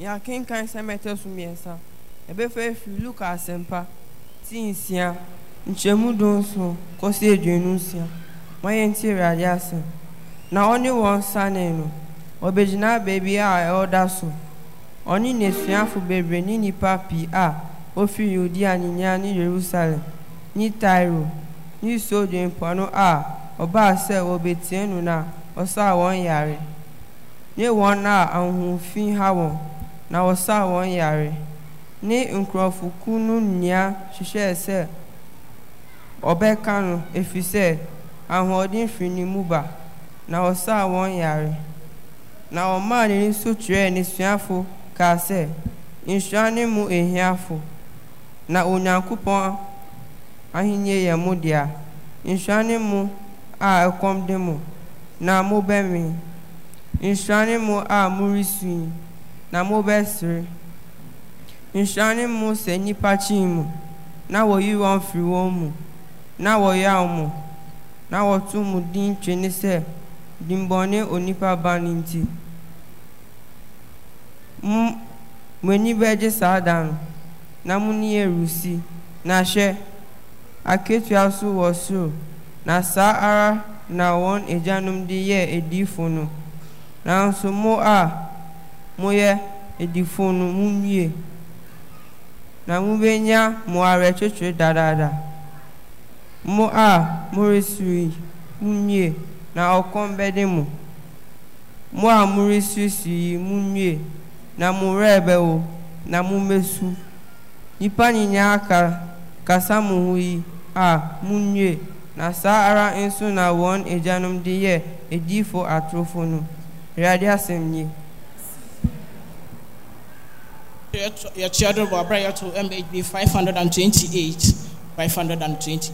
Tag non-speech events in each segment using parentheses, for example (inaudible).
yɛakenkan sɛ mɛtɛ so mmiɛnsa ɛbɛfa afiri luka asɛmpa ti nsia nkyɛmu dunso kɔsi aduonu nsia ma yɛnti awurade asɛm na ɔne wɔn sane no ɔbɛgyina baabi a ɛwɔda so ɔne n'asuafo bebree ne nnipa pii a. Ofiri yudea nyinaa ne yerusalem ne tiro ne sodom mpoano a. Ɔbaa sɛ wɔbɛtie no na. Ɔsaa wɔn yare. Ne wɔn a ahohofi ha wɔn na wɔsaa wɔn yare ne nkurɔfoku no nyinaa hyehyɛɛ sɛ ɔbɛka no ɛfiri sɛ ahoɔden firi ne mu ba. Na ɔsaa wɔn yare. Na ɔmaa n'ani so kyerɛɛ n'asuafo kaa sɛ nhyira ne mu ehiafo na onyankopɔn ahenni yɛ mo dea. Nhyira ne mu a ɛkɔm de mo. Na mobɛme. Nhyira ne mo a moresui. Na mobɛsere nhyira ne mo sɛ nnipa kyii mu. Na wɔyi wɔn firi wɔn mu. Na wɔyaw mo. Na wɔto mo din twene sɛ dimbɔne onipa ba no nti mo mo ani bɛgye saa da no na mo ni arusi. Na hwɛ aketua so wɔ soro. Na saa ara na wɔn agyanom de yɛ adiyifo no. Nanso mo a moyɛ adiyifo no munnue na mubenya mo awerɛkyekyere dadaada mo a moresiri munnue na ɔkɔm bɛde mo. Mo a moresurisui yi munnue na mo werɛ bɛwo na mommesu nnipa nyinaa ka kasa mo ho yi. A munnue na saa ara nso na wɔn agyanom de yɛ adiyifo atorofo no awurade asɛm nie yɛkyea do bɔ aberɛ to mhb 528 520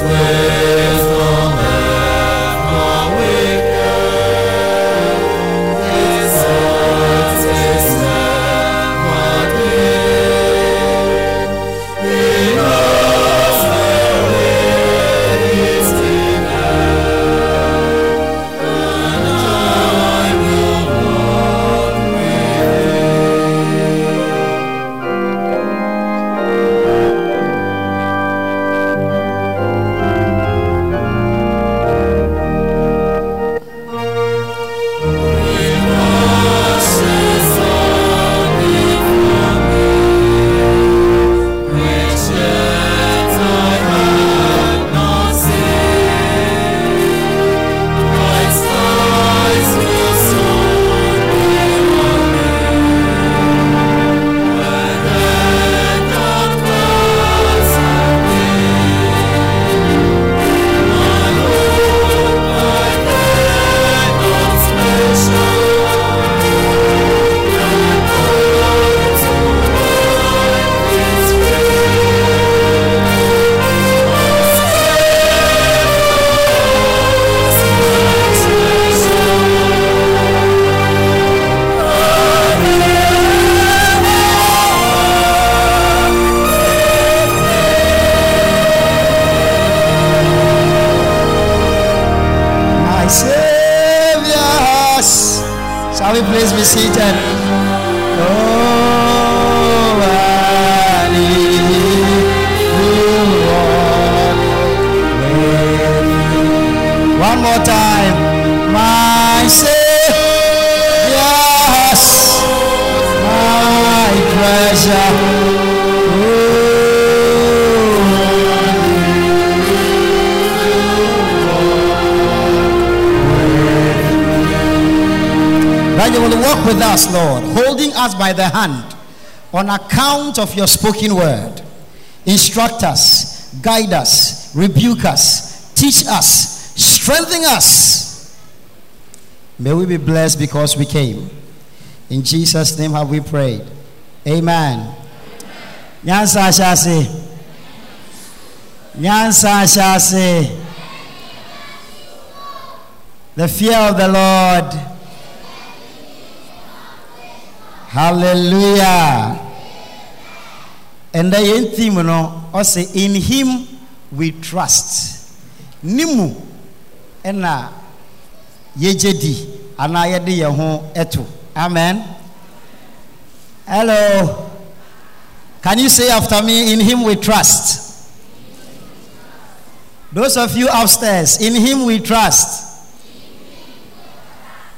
Thank us, Lord, holding us by the hand on account of your spoken word. Instruct us, guide us, rebuke us, teach us, strengthen us. May we be blessed because we came. In Jesus' name have we prayed. Amen. Nyansa Shasi. Nyansa Shasi. The fear of the Lord. Hallelujah. And the end theme, you know, say, in him we trust. Nimu ena yejedi ana yede ye ho. Amen. Hello. Can you say after me, in him we trust? Those of you upstairs, in him we trust.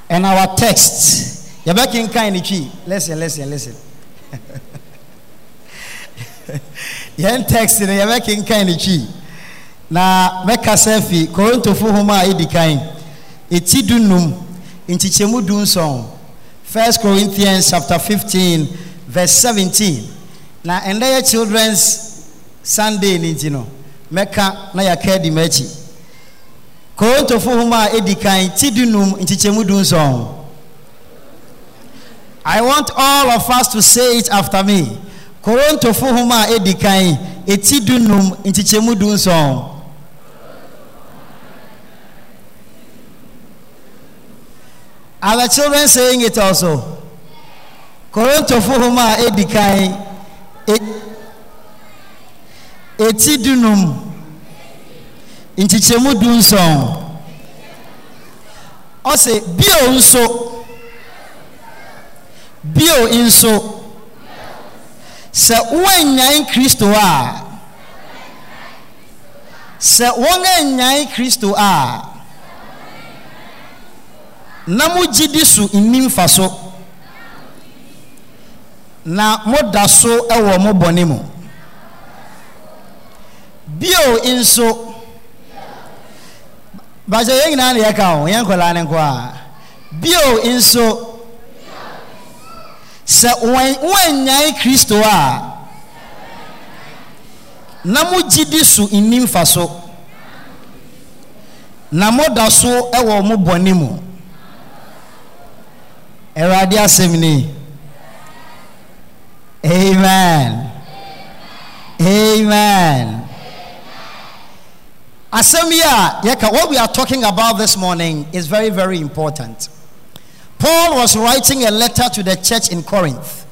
And our text, yɛbɛkenkan ne twi listen listen listen. Yɛn text no yɛbɛkenkan ne twi na mɛkasa fi korintofo homa a ɛdi kan. Ɛti du num nkyekyɛmu first corinthians chapter 15 verse 17 na ɛndɛ yɛ children's sunday ne nti no mɛka na yɛaka adi m'akyi. Korintofo homa a kan ti du num nkyekyɛmu I want all of us to say it after me. Korontofo homa a eti dunum nkyekyɛmu du nson. Are the children saying it also? Korontofo homa a eti dunum nkyekyɛmu du nson. Ɔsɛ bio nso. Bio nso sɛ wɔannyan kristo a sɛ wɔn kristo a na mogye di so nni mfa so na moda so wɔ mo bɔne mu bio nso bakyɛ yɛn nyinaa ne yɛka ho yɛn nkɔlaa ne nkɔ a bio nso sɛ wɔannyae kristo a na mogye di so nni mfa so. Na moda so wɔ mo bɔne mu. Awurade asɛm ni. Amen. Amen. Asɛm yi a yɛka what we are talking about this morning is very very important Paul was writing a letter to the church in Corinth.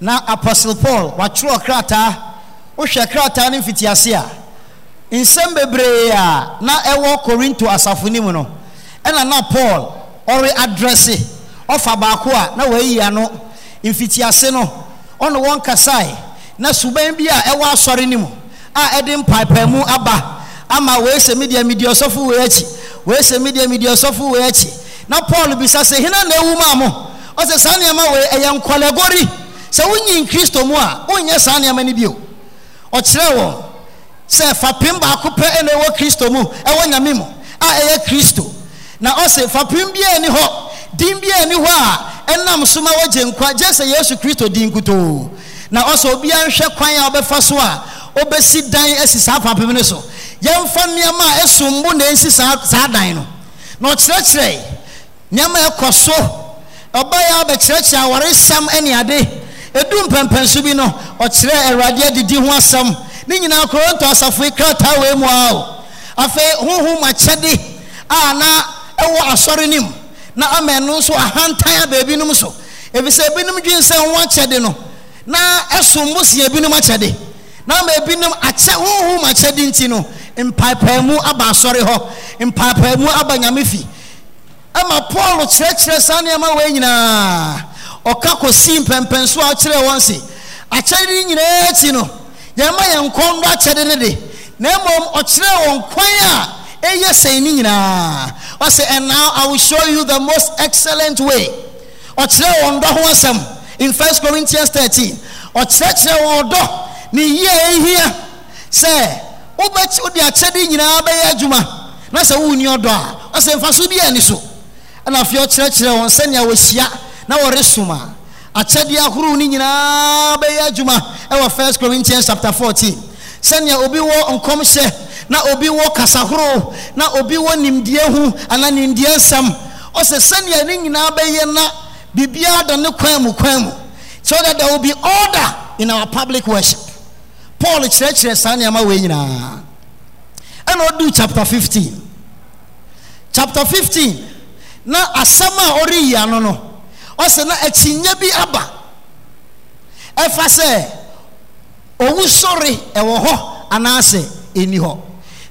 Now, Apostle Paul, watwerɛ krataa, wohwɛ krataa no mfitiase a, nsɛm bebree na ɛwɔ Korinto asafo no mu no, ɛna na Paul ɔre adrɛse, ɔfa baako a na wayi ano, mfitiase no, ɔne wɔn kasae, na suban bi a ɛwɔ mu, a ɛde mpaepaamu aba, ama wei sɛ medeɛ medi ɔsɔfo wei akyi, wei sɛ medeɛ na paul bisa sɛ hena na ewu maa mo? Ɔsɛ saa nneɛma wei ɛyɛ nkɔlɛgori sɛ wonyi kristo mu a wonyɛ saa nneɛma no bio. Ɔkyerɛ wɔn sɛ fapem baako pɛ ɛna ɛwɔ kristo mu ɛwɔ nyame mu a ɛyɛ kristo. Na ɔsɛ fapem biara ni hɔ din biara ni hɔ a ɛnam so ma wɔgye nkwa gye sɛ yesu kristo din kutoo na ɔsɛ obiara nhwɛ kwan a ɔbɛfa so a ɔbɛsi dan asi saa fapem no so. Yɛmfa nneɛma a ɛsom bo na ɛnsi saa dan no. Na ɔkyerɛkyerɛ nneɛma ɛkɔ so. Ɔbaa a bɛkyerɛkyerɛ awaresɛm ne ade. Edu mpɛmpɛnso bi no ɔkyerɛ awurade adidi ho asɛm. Ne nyinaa koronto asafo krataa wei mu a o afei honhom akyɛde a na ɛwɔ asɔre nim na ama ɛno nso ahantan a baabinom so. Efisɛ ebinom dwen sɛ ho akyɛde no na ɛsom bo si ebinom akyɛde. Na ama ebinom akyɛ honhom akyɛde nti no mpaepaamu aba asɔre hɔ. Mpaepaamu aba nyame fi ɛma paul kyerɛkyerɛ saa nneɛma wei nyinaa ɔka kɔsii mpɛmpɛnso a ɔkyerɛ wɔn se akyɛde nyinaa akyi no yɛma yɛn nkɔn do akyɛde no de na mmom ɔkyerɛ wɔn kwan a ɛyɛ sɛn ne nyinaa ɔsɛ and now i will show you the most excellent way. Ɔkyerɛ wɔn dɔ ho asɛm in first corinthians thirteen. Ɔkyerɛkyerɛ wɔn dɔ ne yie ehia sɛ wobɛkyi wode akyɛde nyinaa bɛyɛ adwuma na sɛ wonni ɔdɔ a ɔsɛ mfaso bi ani so ɛna afei ɔkyerɛkyerɛ wɔn sɛnea wɔhyia na wɔresom a akyɛdeɛ ahorow no nyinaa bɛyɛ adwuma ɛwɔ first corinthians chapter fourteen. Sɛnea obi wɔ nkɔmhyɛ na obi wɔ kasahorow na obi wɔ nimdeɛ hu anaa nimdeɛ nsɛm ɔsɛ sɛnea ne nyinaa bɛyɛ na biribiara da ne kwan mu kwan mu so that there will be order in our public worship. Paul kyerɛkyerɛ saa nneɛma wei nyinaa. Ɛna ɔdu chapter fifteen. Chapter fifteen na asɛm a ɔreyi ano no ɔsɛ na akyinnye bi aba. Ɛfa sɛ owu sɔre ɛwɔ hɔ anaasɛ ɛni hɔ.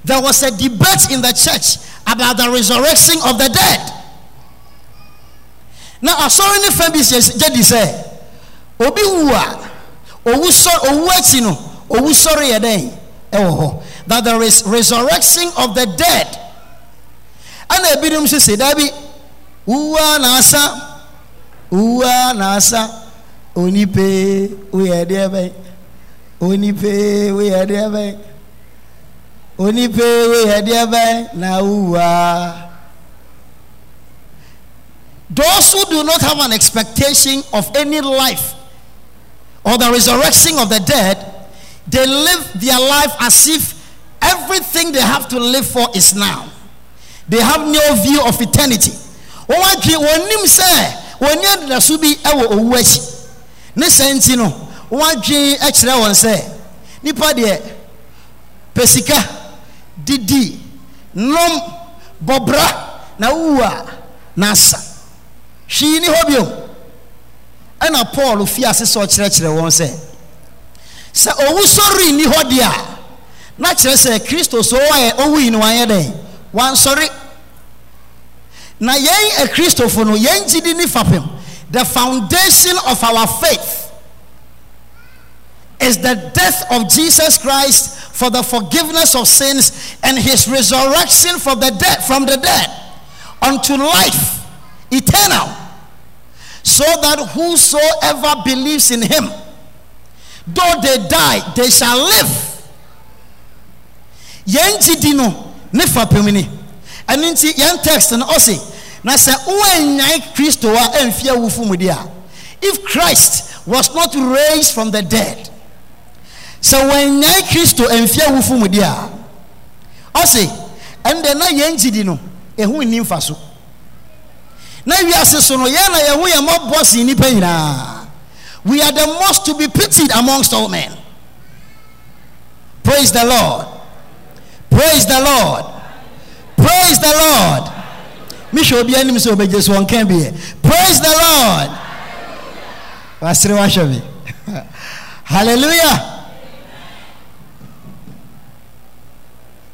There was a debate in the church about the resurrection of the dead. Na asɔre ne fa bi gye di sɛ obi wu a owu sɔre owu akyi no owu sɔre yɛ dɛn ɛwɔ hɔ. That there is resurrection of the dead. Ɛna ebinom sɛ dabi wuwa n'asa wuwa n'asa onipe deɛ bɛn onipe onipe na wuwa. Those who do not have an expectation of any life or the resurrection of the dead, they live their life as if everything they have to live for is now. They have no view of eternity. Wɔn adwene wɔn nim sɛ wɔn ani adaso bi wɔ owu akyi. Ne sɛ nti no wɔn adwene kyerɛ wɔn sɛ nipa deɛ pɛ sika didi nom bɔbra na wuwu a n'asa. Hwii ni hɔ bio. Ɛna paul fi ase sɛ ɔkyerɛkyerɛ wɔn sɛ sɛ owu sɔre ni hɔ deɛ a na kyerɛ sɛ kristo so wɔyɛ owu yi no wanyɛ dɛn? Wansɔre. Na yɛn akristofo no yɛn gyidi fapem. The foundation of our faith is the death of jesus christ for the forgiveness of sins and his resurrection from the dead from the dead unto life eternal. So that whosoever believes in him though they die they shall live. Yɛn gyidi no ne fapem ni. Nti yɛn text no ɔse na sɛ woannyae kristo a ɛmfi awufo mu a if christ was not raised from the dead sɛ wɔannyae kristo ɛmfi awufo mu di a ɔse ɛndɛ na yɛn gyidi no ɛho nni mfa so. Na wiase so no yɛn na yɛn ho yɛn mmɔbɔ si nnipa nyinaa. We are the most to be pitied amongst all men. Praise the lord. Praise the lord. Praise the lord mehwɛ obi anim sɛ ɔbɛgye so ɔnka bi yɛ. Praise the lord. Wasere wahwɛ me. (laughs) Hallelujah.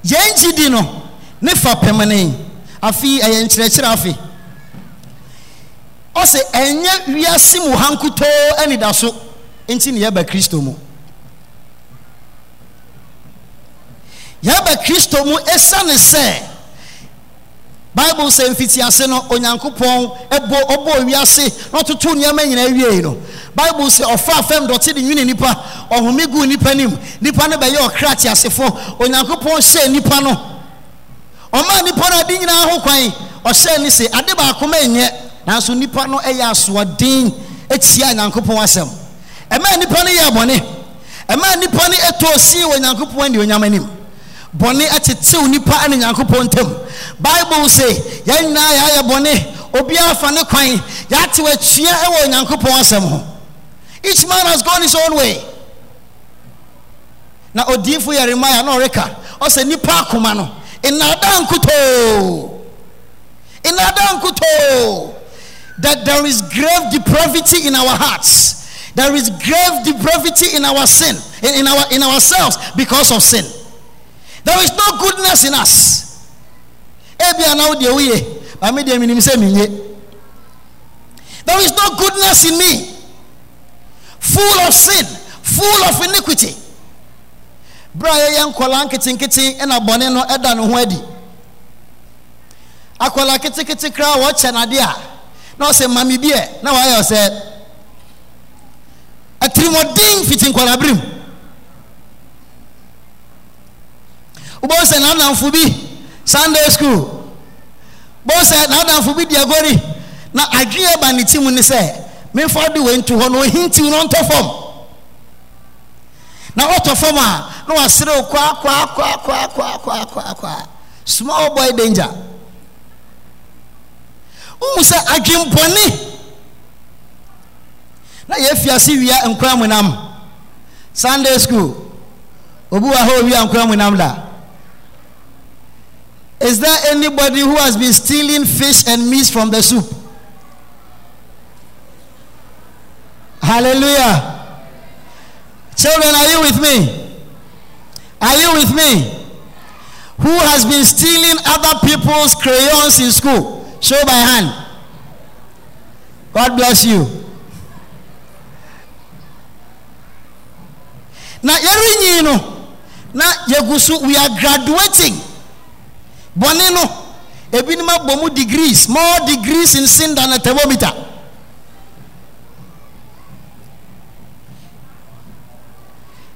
Yɛn gyidi no ne fa pɛmene. Afei ɛyɛ nkyerɛkyerɛ afei ɔsɛ ɛnyɛ wiase mu ha nkutoo anida nti ne yɛba kristo mu. Yɛba kristo mu ɛsiane sɛ bible sɛ mfitiase no onyankopɔn ɛbɔ ɔbɔ wiase na ɔtoto nneɛma nyinaa wiei no. Bible sɛ ɔfa fam dɔte de nwene nipa ɔhome gu nipa nim. Nipa no bɛyɛ ɔkra teasefo onyankopɔn hyɛ nipa no. Ɔmaa nipa no ade nyinaa ho kwan. Ɔhyɛ ne sɛ ade baako ma nyɛ nanso nipa no yɛ asoɔden atia nyankopɔn asɛm. Ɛmaa nipa no yɛ bɔne. Ɛmaa nipa no ɛtɔɔ sii wɔ nyankopɔn ane onyam anim. Bɔne ɛtetew nipa ne nyankopɔn ntam bible sɛ yɛn nyinaa yɛayɛ bɔne obiara fa ne kwan yɛatew atua ɛwɔ onyankopɔn asɛm ho. Each man has gone his own way. Na odiifo yeremia na ɔreka ɔsɛ nipa akoma no nnada nkutoo nnada nkutoo that there is grave depravity in our hearts. There is grave depravity in our sin in, in our in ourselves because of sin there is no goodness in us. Ebia na wodeɛ woyɛ maame deɛ menim sɛ menye there is no goodness in me. Full of sin full of iniquity. Berɛ a yɛyɛ nkɔlaa nketenkete ɛna bɔne no ɛda ne ho adi. Akɔlaa ketekete koraa wɔkyɛ n'adeɛ a na ɔsɛ mame bi ɛ na wayɛ sɛ atirimɔden fiti nkɔlaa berem wobɛhu sɛ n'adamfo bi sunday school. Bɛhu sɛ n'adamfo bi diagori na adwene ba ne ti mu ne sɛ memfa de wei nto hɔ na ɔhintiw no ɔntɔ fam. Na ɔtɔ fam a na waserew kwakwakwakwakwakwakwa small boy danger. Wohu sɛ adwempɔne na yɛafi ase wia nkwa mu nam sunday school. Obi wɔ ha owia nkwa mu nam da. Is there anybody who has been stealing fish and meat from the soup? Hallelujah. Children are you with me? Are you with me? Who has been stealing other people's crayons in school? Show by hand. God bless you. Na yɛrenyi no na yɛgu so we are graduating bɔne no ebinom abɔ mu degrees more degrees in sin than a thermometer.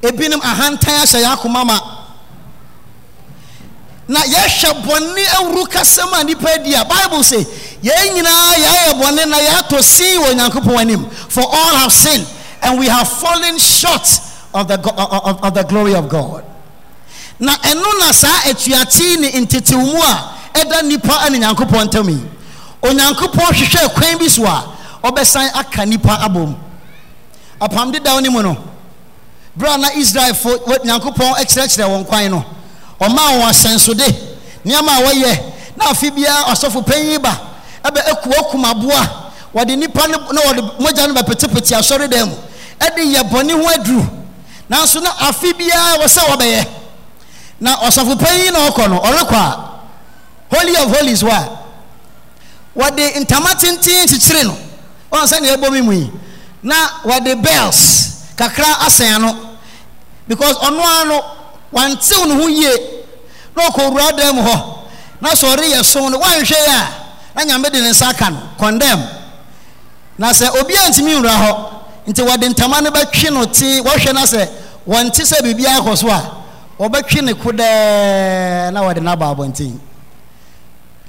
Ebinom ahantan ahyɛ yɛn akoma ma. Na yɛhwɛ bɔne awuru kasɛm a nipa di a bible say yɛn nyinaa yɛayɛ bɔne na yɛatɔ sin wɔ nyankopɔn anim. For all have sinned and we have fallen short of the, of, of the glory of god na ɛno na saa atuate ne ntetewmu a ɛda nipa ne nyankopɔn ntam yi. Onyankopɔn hwehwɛ kwan bi so a ɔbɛsan aka nipa abom apam dedaw ne mu no berɛ a na israelfo nyankopɔn kyerɛkyerɛ wɔn kwan no ɔmaa wɔn asɛnsode nneɛma a wɔyɛ na afe biara ɔsɔfo panyin ba ɛbɛ ekuokum aboa. Wɔde nipa no na wɔde mogya no bɛpetepete asɔredan mu. Ɛde yɛ bɔne ho aduru. Nanso na afe biara wɔ sɛ wɔbɛyɛ. Na ɔsɔfo panyin na ɔkɔ no ɔrekɔ a holy of holies wa. Wɔde ntama tenten kyekyere no wɔn sɛ nea ɛbɔ mi mu yi. Na wɔde bells kakra asɛn ano. Because ɔno ara no wantew ne ho yie. Na ɔkɔ wura dan mu hɔ. Na sɛ ɔreyɛ so no wanhwɛ yi a na nyame de ne nsa aka no condemn. Na sɛ obiara ntumi nwura hɔ nti wɔde ntama no bɛtwe no tee wɔhwɛ na sɛ wɔnte sɛ biribiara kɔ so a wɔbɛtwe ne ko dɛɛ na wɔde no aba abɔnten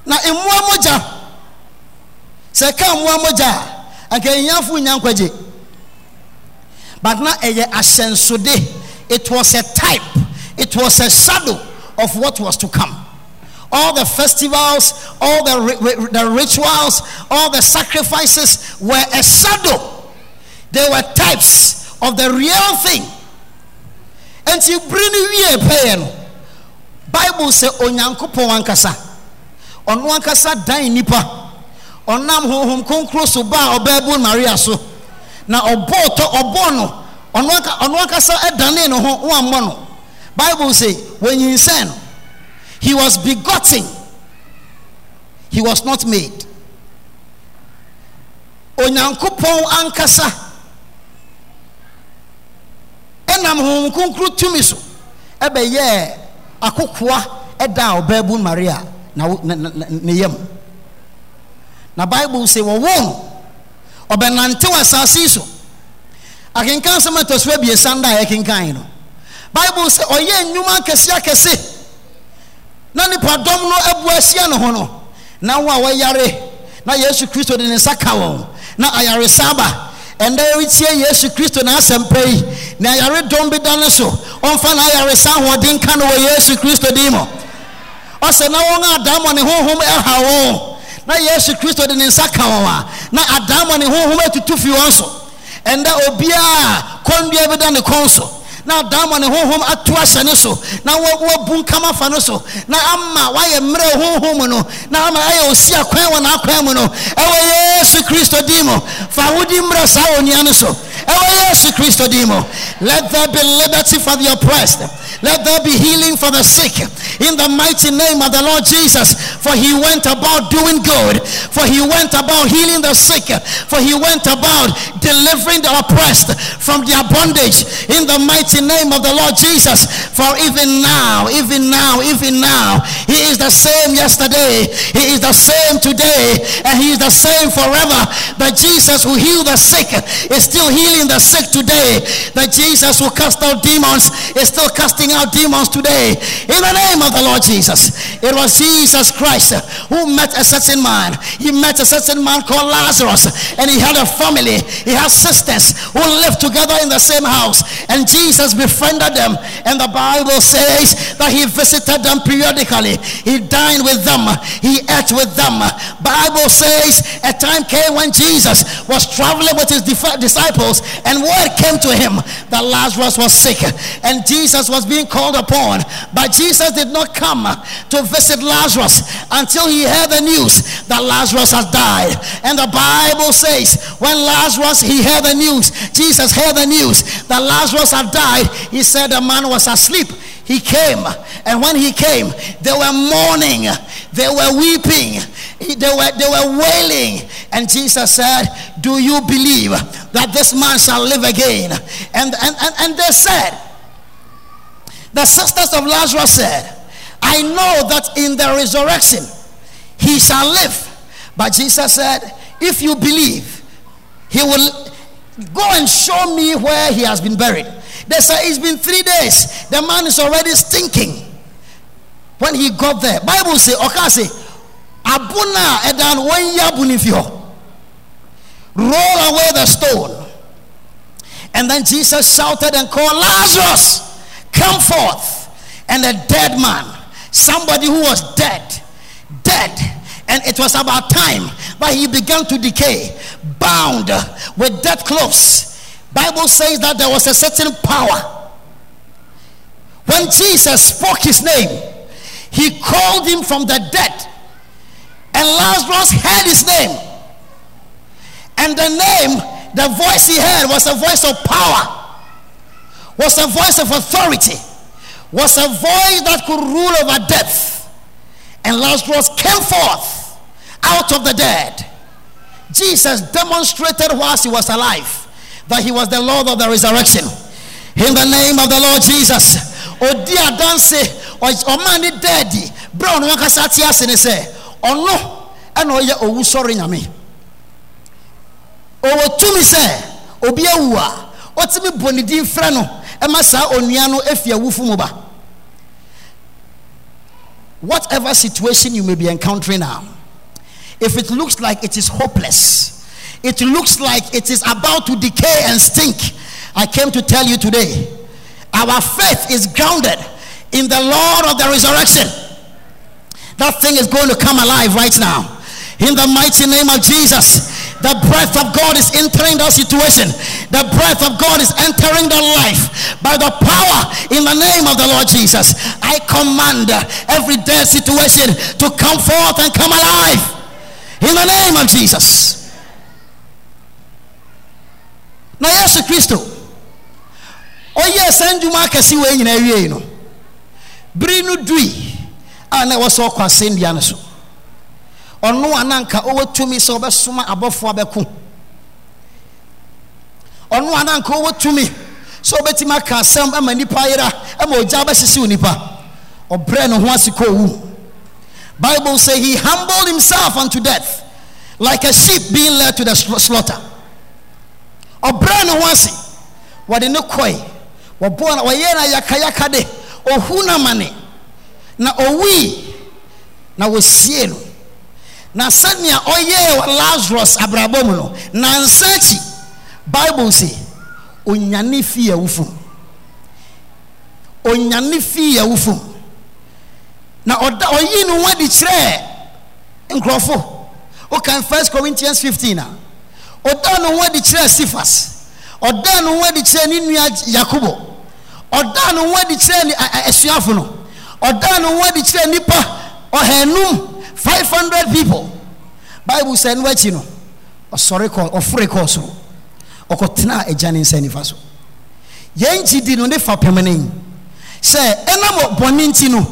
na mmoa mogya sɛ ka mmoa mogya a anka ɛhiafo nya nkwagye but na ɛyɛ ahyɛnsode it was a type. It was a shadow of what was to come. All the festivals all the, the rituals all the sacrifices were a shadow. They were types of the real thing nti bere no wie pɛyɛ no bible sɛ onyankopɔn ankasa. Ɔno ankasa dan nipa ɔnam honhom kronkron so baa ɔbaabu maria so. Na ɔbɔɔ tɔ ɔbɔɔ no ɔno ankasa ɛdanee ne ho wammɔ no. Bible say wɔnyinsɛn no. He was begotten. He was not made. Onyankopɔn ankasa ɛnam honhom kronkron tumi so ɛbɛyɛɛ akokoa ɛda ɔbaabu maria na ne yam. Na bible say wɔwɔ no ɔbɛnantew asase yi so. Akenkan sɛm atɔso abiesa da a yɛkenkan no bible sɛ ɔyɛ nnwuma akɛse akɛse. Na nipadɔm no abu ahyia ne ho no na wo a wɔyare na yesu kristo de ne nsa ka wɔn na ayaresa aba ɛnda yɛretie yesu kristo n'asɛmpa yi na ayaredɔm bi da ne so. Ɔmfa na ayaresa ahoɔden ka no wɔ yesu kristo din mu ɔsɛ na wɔn a adammɔ ne honhom ɛha wɔn na yesu kristo de ne nsa ka wɔn a na adammɔ ne honhom atutu fi wɔn so. Ɛnda obiara kɔndua bi da ne kɔn so. Na adammɔ ne honhom ato ahyɛ ne so. Na wabu nkam afa no so. Na ama wayɛ mmerɛ honhom no. Na ama ayɛ osi akwan wɔ n'akwan mu no. Ɛwɔ yesu kristo din mu fa wodi mmerɛ saa onua no so ɛwɔ yesu kristo din let there be liberty for the oppressed. Let there be healing for the sick. In the mighty name of the Lord Jesus. For he went about doing good, for he went about healing the sick, for he went about delivering the oppressed from their bondage. In the mighty name of the Lord Jesus. For even now, even now, even now, he is the same yesterday, he is the same today, and he is the same forever. That Jesus who healed the sick. Is still healing the sick today. That Jesus who cast out demons is still casting out demons today. In the name of the Lord Jesus. It was Jesus Christ who met a certain man. He met a certain man called Lazarus, and he had a family. He had sisters who lived together in the same house. And Jesus befriended them. And the Bible says that he visited them periodically. He dined with them. He ate with them. Bible says a time came when Jesus was traveling with his disciples, and word came to him that Lazarus was sick, and Jesus was being called upon. But Jesus did not come to visit Lazarus until he heard the news that Lazarus has died. And the Bible says, when Lazarus he heard the news, Jesus heard the news that Lazarus had died, he said the man was asleep. He came. And when he came they were mourning. They were weeping. They were they were wailing. And jesus said do you believe that this man shall live again and and and, and they said the sisters of lazarus said i know that in the resurrection he shall live but jesus said if you believe he will go and show me where he has been buried they say it's been three days. The man is already stinking. When he got there, Bible say, okay, say, Abuna edan wenya bunifio. Roll away the stone. And then Jesus shouted and called, Lazarus, come forth. And a dead man, somebody who was dead, dead, and it was about time but he began to decay, bound with dead clothes Bible says that there was a certain power. When Jesus spoke his name, he called him from the dead. And Lazarus heard his name. And the name, the voice he heard was a voice of power, was a voice of authority, was a voice that could rule over death. And Lazarus came forth out of the dead. Jesus demonstrated whilst he was alive that he was the Lord of the resurrection. In the name of the Lord Jesus. Odi adanse ọma ni deadi brown wọn kasa ti ase ne sẹ ọno ẹna ọyẹ owu sọrọ nyame owó tumi sẹ obi ewu a ọtí mi bọ ne din fẹ no saa onua no efi mu ba whatever situation you may be encountering now if it looks like it is hopeless it looks like it is about to decay and stink. I came to tell you today our faith is grounded in the Lord of the resurrection. That thing is going to come alive right now. In the mighty name of Jesus, the breath of God is entering the situation. The breath of God is entering the life by the power in the name of the Lord Jesus. I command every dead situation to come forth and come alive in the name of Jesus. na yesu kristo ɔyɛ saa ndwuma akɛse wɔ nyinaa awie no bere no dui a na ɛwɔ sɛ ɔkɔ asɛnnua no so ɔno ananka ɔwɔ tumi sɛ ɔbɛsoma abɔfoɔ abɛko ɔno ananka ɔwɔ tumi sɛ ɔbɛtumi aka asɛm ama nipa yera ama ogya bɛhyehyew nipa. Ɔbrɛ ne ho ase kɔ owu bible say he humbled himself unto death like a sheep being led to the slaughter. Ɔbrɛ ne ho ase wɔde ne kɔe wɔboa na wɔyɛ na yakayaka de ohu na ma na owui na wɔsie no na sɛnea ɔyɛɛ wɔ lazarus abrabɔ mu no nansa akyi bible se onyane fii awufo onyane fii awufo na ɔda ɔyii ne ho adi kyerɛɛ nkurɔfo. Wokan first corinthians 15 a ɔdaa ne ho adi kyerɛ sifas. Ɔdaa ne ho adi kyerɛ ne nua yakobo. Ɔdaa ne ho adi kyerɛ ne asuafo no. Ɔdaa ne ho adi kyerɛ nipa ɔhanum five hundred people. Bible sɛ no akyi no ɔsɔre kɔ ɔfore kɔɔ soro. Ɔkɔtena agya ne nsa nifa so. Yɛn gyidi no ne fa pɛmɛnɛn sɛ ɛnam bɔne nti no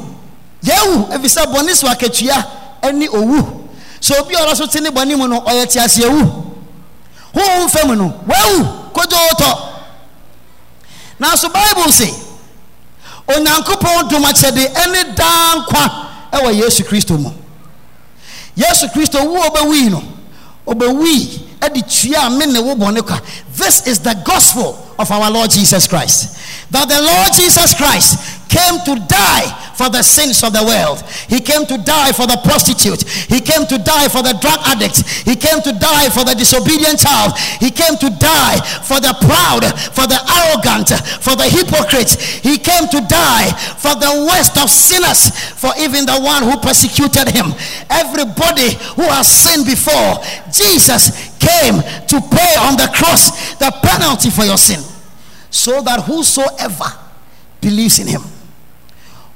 yɛawu ɛfiri sɛ bɔne so akatua ɛne owu. Sɛ obi a ɔno so te ne bɔne mu no ɔyɛ te ase awu honhom fa mu no wawu kodwootɔ nanso bible se onyankopɔn dom akyɛde ɛne daa nkwa ɛwɔ yesu kristo mu yesu kristo wu a ɔbɛwui no ɔbɛwui ɛde tua a me ne wo bɔne kwa. This is the gospel of our lord jesus christ that the lord jesus christ came to die for the sins of the world. He came to die for the prostitute. He came to die for the drug addict. He came to die for the disobedient child. He came to die for the proud, for the arrogant, for the hypocrite. He came to die for the worst of sinners, for even the one who persecuted him. Everybody who has sinned before, Jesus came to pay on the cross the penalty for your sin, so that whosoever believes in him.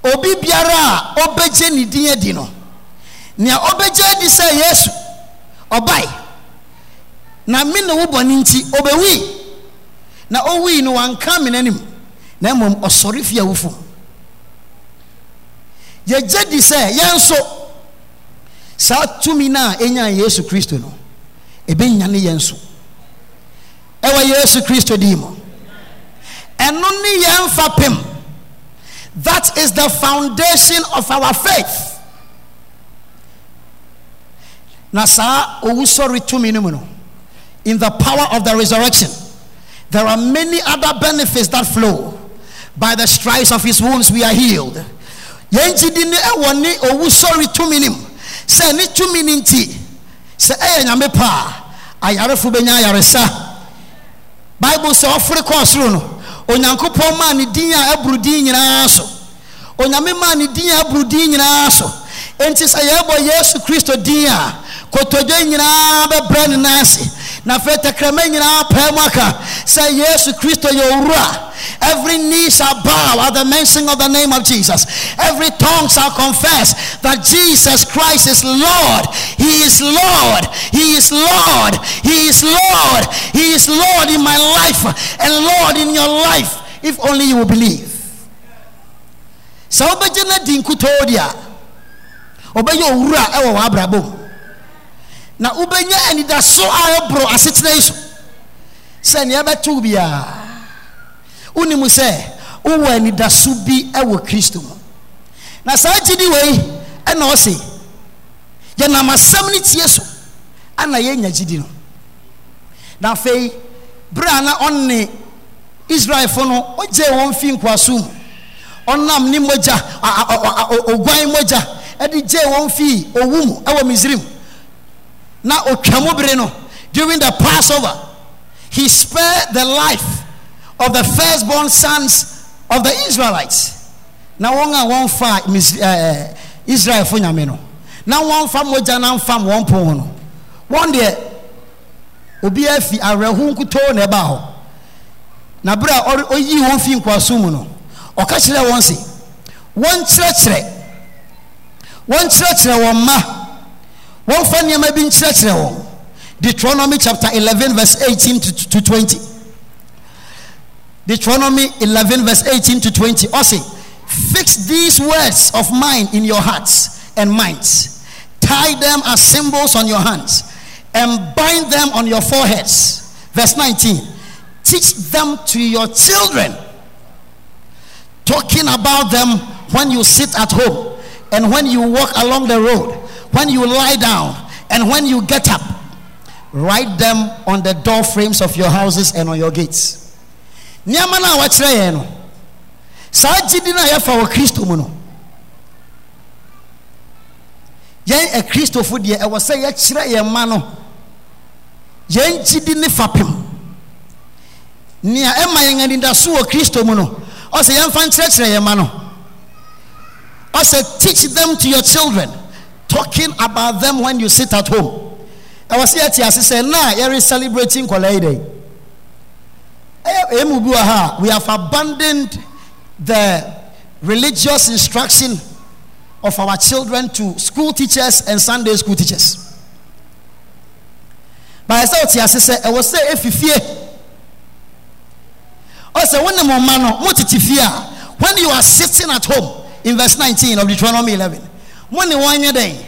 Obi biara a ɔbɛgye ne din adi no. Nea ɔbɛgye adi sɛ yesu ɔbae. Na me ne wo bɔne nti ɔbɛwui na ɔwui no wanka me n'anim. Na mmom ɔsɔre fie awufo yɛgye di sɛ yɛn nso saa tumi no a ɛnya yesu kristo no ɛbɛnya yɛn so ɛwɔ yesu kristo din mu. Ɛno ne yɛn fapem that is the foundation of our faith. Na saa owusɔre tumi no mu no, in the power of the resurrection, there are many other benefits that flow. By the stripes of his wounds, we are healed. Yɛn gyidi ne ɛwɔ ne owusɔre tumi nim sɛ ne tumi ne nti sɛ ɛyɛ nyame paa ayaresa. Bible sɛ ɔfere kɔɔ soro no onyankopɔn maa ne din a aburu din nyinaa so. Onyame maa ne din a aburu din nyinaa so. Enti sɛ yɛbɔ yesu kristo din a kotodwe nyinaa bɛbrɛ ne nan ase na afei tɛkrɛma nyinaa pɛɛ mu aka sɛ yesu kristo yɛ owura every knee shall bow at the mention of the name of jesus. Every tongue shall confess that jesus christ is lord. He is lord. He is lord. He is lord. He is lord in my life and lord in your life if only you will believe. Sɛ wobɛgye no di nkutoo di a ɔbɛyɛ owura ɛwɔ na wobɛnya anidaso a ɛboro asetena yi so sɛ nea ɛbɛto biara wonim sɛ wowɔ anidaso bi ɛwɔ kristo. Mu na saa gyidi wei ɛna ɔse yɛnam asɛm no tie so ana yɛnya gyidi no. Na afei berɛ a na ɔne israelfo no ɔgyee wɔn fi nkoaso mu ɔnam ne mogya ogwan mogya ɛde gyee wɔn fii owu mu ɛwɔ misrim na otwa no during the passover he spared the life of the firstborn sons of the israelites. Na wɔn a wɔn fa ɛɛ eh, eh, israelfo nyame no. Na wɔn fa mogya na nfam wɔn pon no. Wɔn deɛ obiara fi awerɛho nkutoo na ɛbaa hɔ. Na bere a ɔyi wɔn fi nkwaso mu no ɔka kyerɛ mma wɔn fa nneɛma bi nkyerɛkyerɛ wɔn. Deuteronomy chapter eleven verse eighteen to to twenty. Deuteronomy eleven verse eighteen to twenty. Ɔse fix these words of mine in your hearts and minds. Tie them as symbols on your hands and bind them on your foreheads. Verse nineteen. Teach them to your children talking about them when you sit at home and when you walk along the road, when you lie down and when you get up. Write them on the door frames of your houses and on your gates. Nneɛma no a wɔakyerɛ yɛn no saa gyidi no a yɛfa wɔ kristo mu no yɛn akristofo deɛ ɛwɔ sɛ yɛkyerɛ yɛn mma no yɛn gyidi ne fapem nea ɛma yɛn anidaso wɔ kristo mu no ɔsɛ yɛmfa nkyerɛkyerɛ yɛn ma no ɔsɛ teach them to your children talking about them when you sit at home. Ɛwɔ sɛ yɛte ase sɛ na yɛre celebrating wɔ ha we have abandoned the religious instruction of our children to school teachers and sunday school teachers. But I ɔte ase sɛ ɛwɔ sɛ efifie ɔsɛ wo ne mo mma no mo tete fie a when you are sitting at home in verse 19 of Deuteronomy 11, you want day,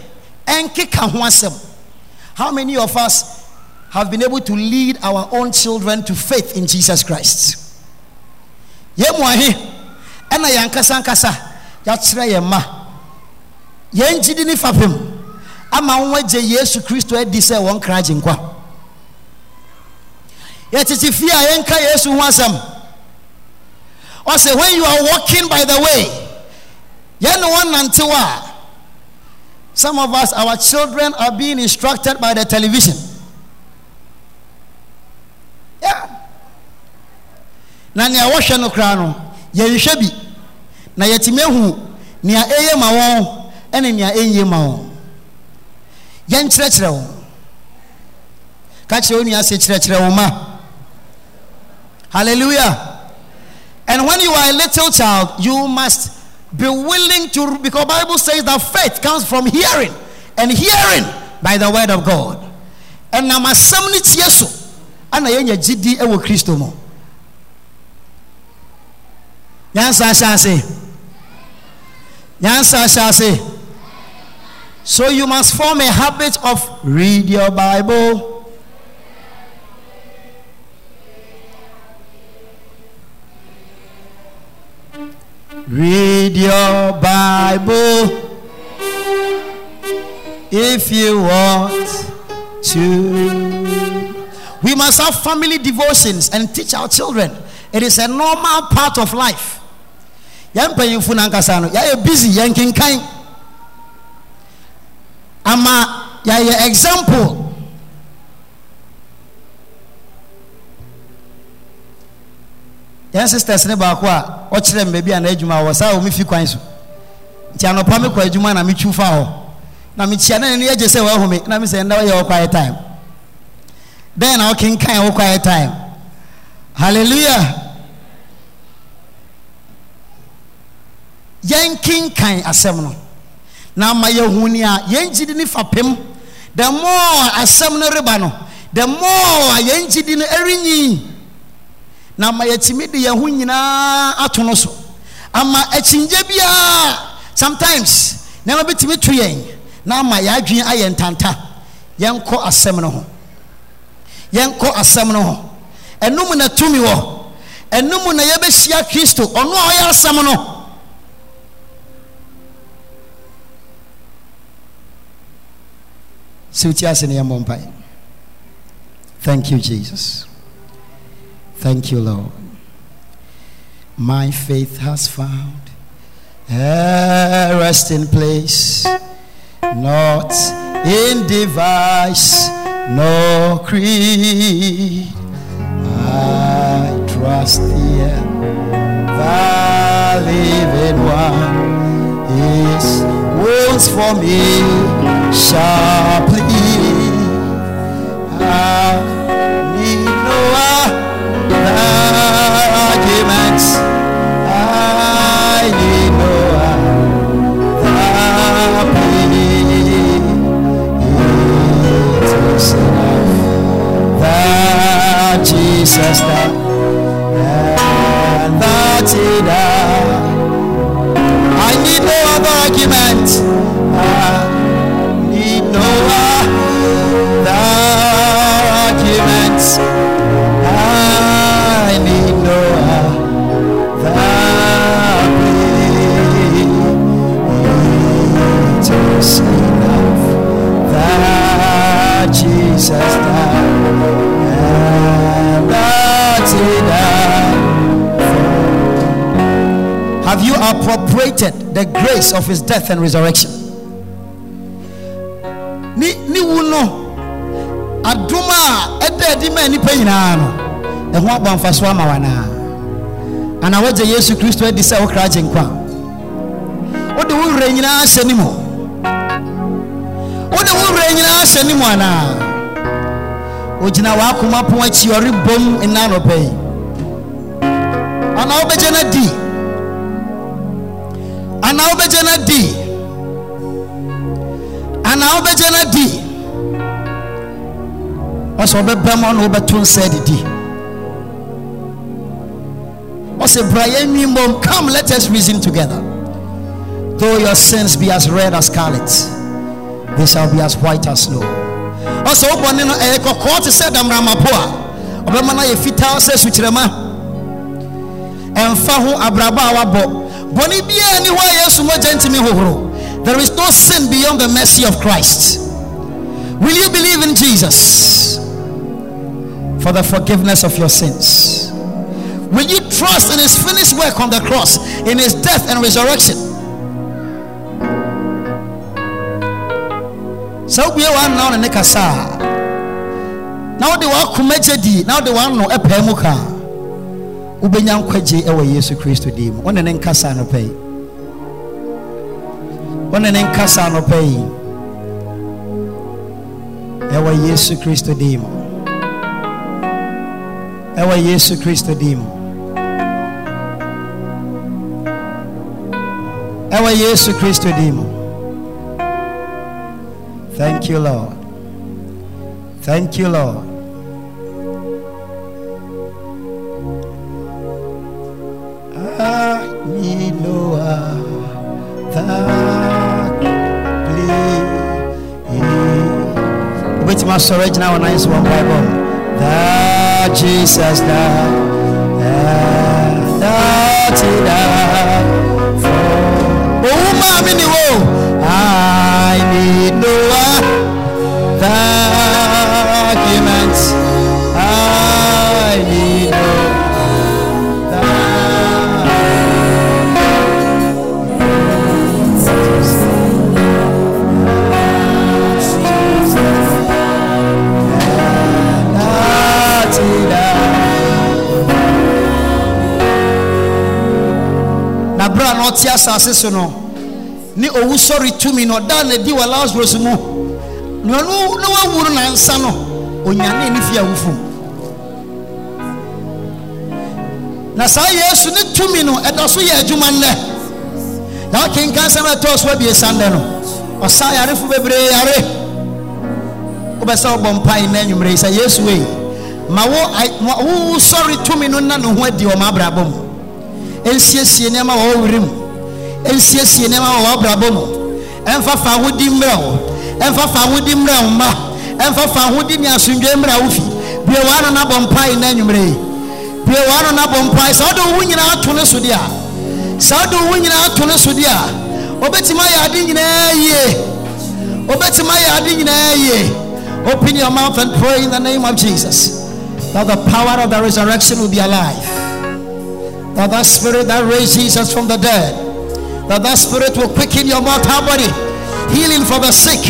and kick how many of us have been able to lead our own children to faith in Jesus Christ? Yemwahi, ɛna yɛn ankasa ankasa yɛakyerɛ yɛn mma yɛn gyidi ne fapem ama wɔn agye yesu kristo adi sɛ wɔn kra agye nkwa. Yɛtete fie a yɛnka yesu ho asɛm ɔsɛ when you are walking by the way yɛn ne wɔn nantew a some of us our children are being instructed by the television. Yeah. Na nea wɔhwɛ no koraa no yɛnhwɛ bi. Na yɛtumi ehu nea eye ma wɔn ɛne nea enye ma wɔn. Yɛnkyerɛkyerɛ wɔn. Ka kyerɛkyerɛ wɔn ma. Hallelujah. And when you are a little child you must be willing to because bible says that faith comes from hearing and hearing by the word of god. Ɛnam asɛm ne tie so ana yɛnya gyidi ɛwɔ kristo mu. Nyansa ahyɛ ase. Nyansa ahyɛ ase. So you must form a habit of read your bible. Read your bible. If you want to. We must have family devotions and teach our children. It is a normal part of life. Yɛn mpanyinfo nankasa no. Yɛayɛ busy yɛn kenkan ama yɛayɛ example yɛn sisters ne baako a ɔkyerɛ m baabi a na adwuma wɔ. Saa wɔn fi kwan so. Nti anɔpa mi kɔ adwuma na mi twu fa hɔ. Na mi kyia na ne yɛgye sɛ wɔahu mi na mi sɛ nda yɛ wɔ quiet time. Dɛn na ɔkenkan wɔ quiet time? Hallelujah. yɛn kenkan asɛm no. Na ama yɛhu ni a yɛn gyidi ne fapem the more asɛm no reba no the more a yɛn gyidi no ɛrenyi na ama yɛtumi de yɛn ho nyinaa ato no so. Ama akyingye biara sometimes nneɛma bitumi to yɛn na ama yɛadwene ayɛ ntanta. Yɛnkɔ asɛm no ho. Yɛnkɔ asɛm no ho. Ɛnum na tumi wɔ. Ɛnum na yɛbɛhyia kristo. Ɔno a ɔyɛ asɛm no. Thank you, Jesus. Thank you, Lord. My faith has found a resting place, not in device, no creed. I trust the, the living one is wounds for me sharply. I that Jesus died and that. I need no other argument. Grace of his death and resurrection? Ni ni wu no adom a ɛda adi ma nipa nyinaa no. Ɛho abɔ mfaso ama wa naa ana wagye yesu kristo adi sɛ wokra agye nkwa. Wode wo werɛ nyinaa hyɛ ne mu. Wode wo werɛ nyinaa hyɛ ne mu anaa ogyina w'akoma pon akyi ɔrebom nna anɔpɛ yi. Anaa wobɛgye no di anaa wobɛgye no di anaa wobɛgye no di ɔsɛ ɔbɛbɛ mu ɔna wobɛto nsa didi ɔsɛ bra yɛn nwi mmom come let us reason together. Though your sins be as red as scarlet they shall be as white as snow. Ɔsɛ wo bɔne no ɛyɛ kɔkɔɔ te sɛ damramapo a ɔbɛma no ayɛ fitaa sɛ sukyerɛma. Ɛmfa ho abrabɔ a wabɔ bɔne biara ni hɔ a yesu mogya ntimi hohoro. There is no sin beyond the mercy of christ. Will you believe in jesus? For the forgiveness of your sins. Will you trust in his finished work on the cross in his death and resurrection? Sɛ wobue w'ano na ne kasa a na wode w'akoma gye di na wode w'ano ɛpae mu ka. a wobɛnya nkwagye ɛwɔ yesu kristo din mu wone ne nkasa anɔpa yi wone ne nkasa anɔpa yi ɛwɔ yesu kristo din mu ɛwɔ yesu kristo din mu ɛwɔ yesu kristo din mu Thank you, Lord. Thank you, Lord. I need no other plea. Wait, my storage now, nice one Bible. That Jesus died, asase so no. Ne owu sɔre tumi na ɔda na di wɔ lazarus mu. Na ɔno na wawu no nansa no onyane ne fie awufo. Na saa yesu ne tumi no ɛda so yɛ adwuma nnɛ. Na wakenka nsɛm ɛtɔɔ so abiesa nnɛ no ɔsa yarefo bebree yare. Wobɛsɛ wobɔ mpae na anwummerɛ yi sɛ yesu wei ma wo wo sɔre tumi no na ne ho adi wɔ ma abrabɔ mu. Ɛnsiesie nneɛma wɔ wo mu ɛnsiesie nneɛma wɔ w'abrabɔ mu. Ɛmfa fa ahodi mmerɛ wo. Ɛmfa fa ahodi mmerɛ wo mma. Ɛmfa fa ahodi ne asomdwe mmerɛ wo fi. Bie w'ano na bɔ mpae na yi. Bie w'ano na bɔ mpae. Sɛ wode wo nyinaa ato ne so deɛ a sɛ wode wo nyinaa ato ne so deɛ a wobɛtumi ayɛ ade nyinaa yie. Ade nyinaa yie. Open your mouth and pray in the name of jesus that the power of the resurrection will be alive. That that spirit that raised jesus from the dead that that spirit will quicken your mortal body healing for the sick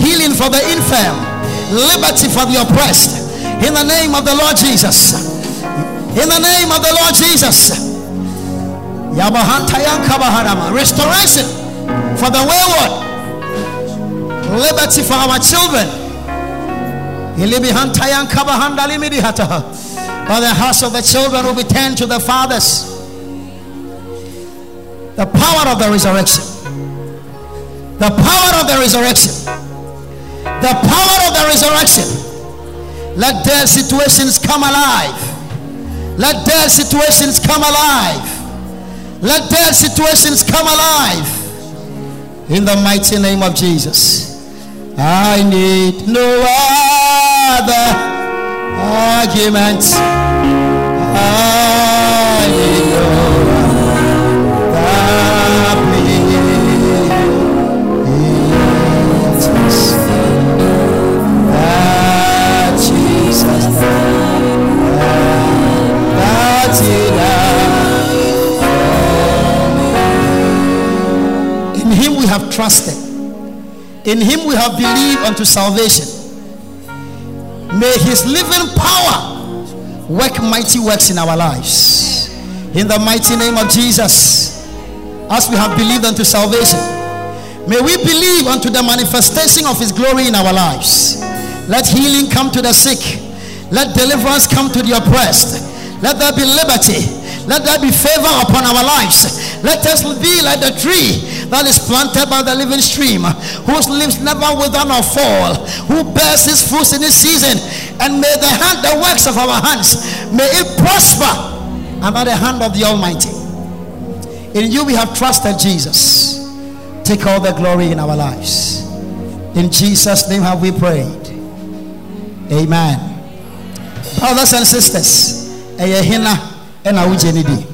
healing for the infirm liberty for the oppressed. In the name of the lord jesus. In the name of the lord jesus. Restoration for the wayward. Liberty for our children. But the house of the children will be turned to the fathers the power of the resurrection. The power of the resurrection. The power of the resurrection. Let their situations come alive. Let their situations come alive. Let their situations come alive. In the mighty name of Jesus. I need no other argument. I trusted. In him we have believed unto salvation. May his living power work mighty works in our lives. In the mighty name of Jesus, as we have believed unto salvation, may we believe unto the manifestation of his glory in our lives. Let healing come to the sick. Let deliverance come to the oppressed. Let there be liberty. Let there be favor upon our lives. Let us be like the tree that is planted by the living stream, whose leaves never wither nor fall, who bears his fruits in his season. And may the hand, the works of our hands, may it prosper under the hand of the Almighty. In you we have trusted Jesus. Take all the glory in our lives. In Jesus' name have we prayed. Amen. Brothers and sisters, ɛyɛ hena ɛna di.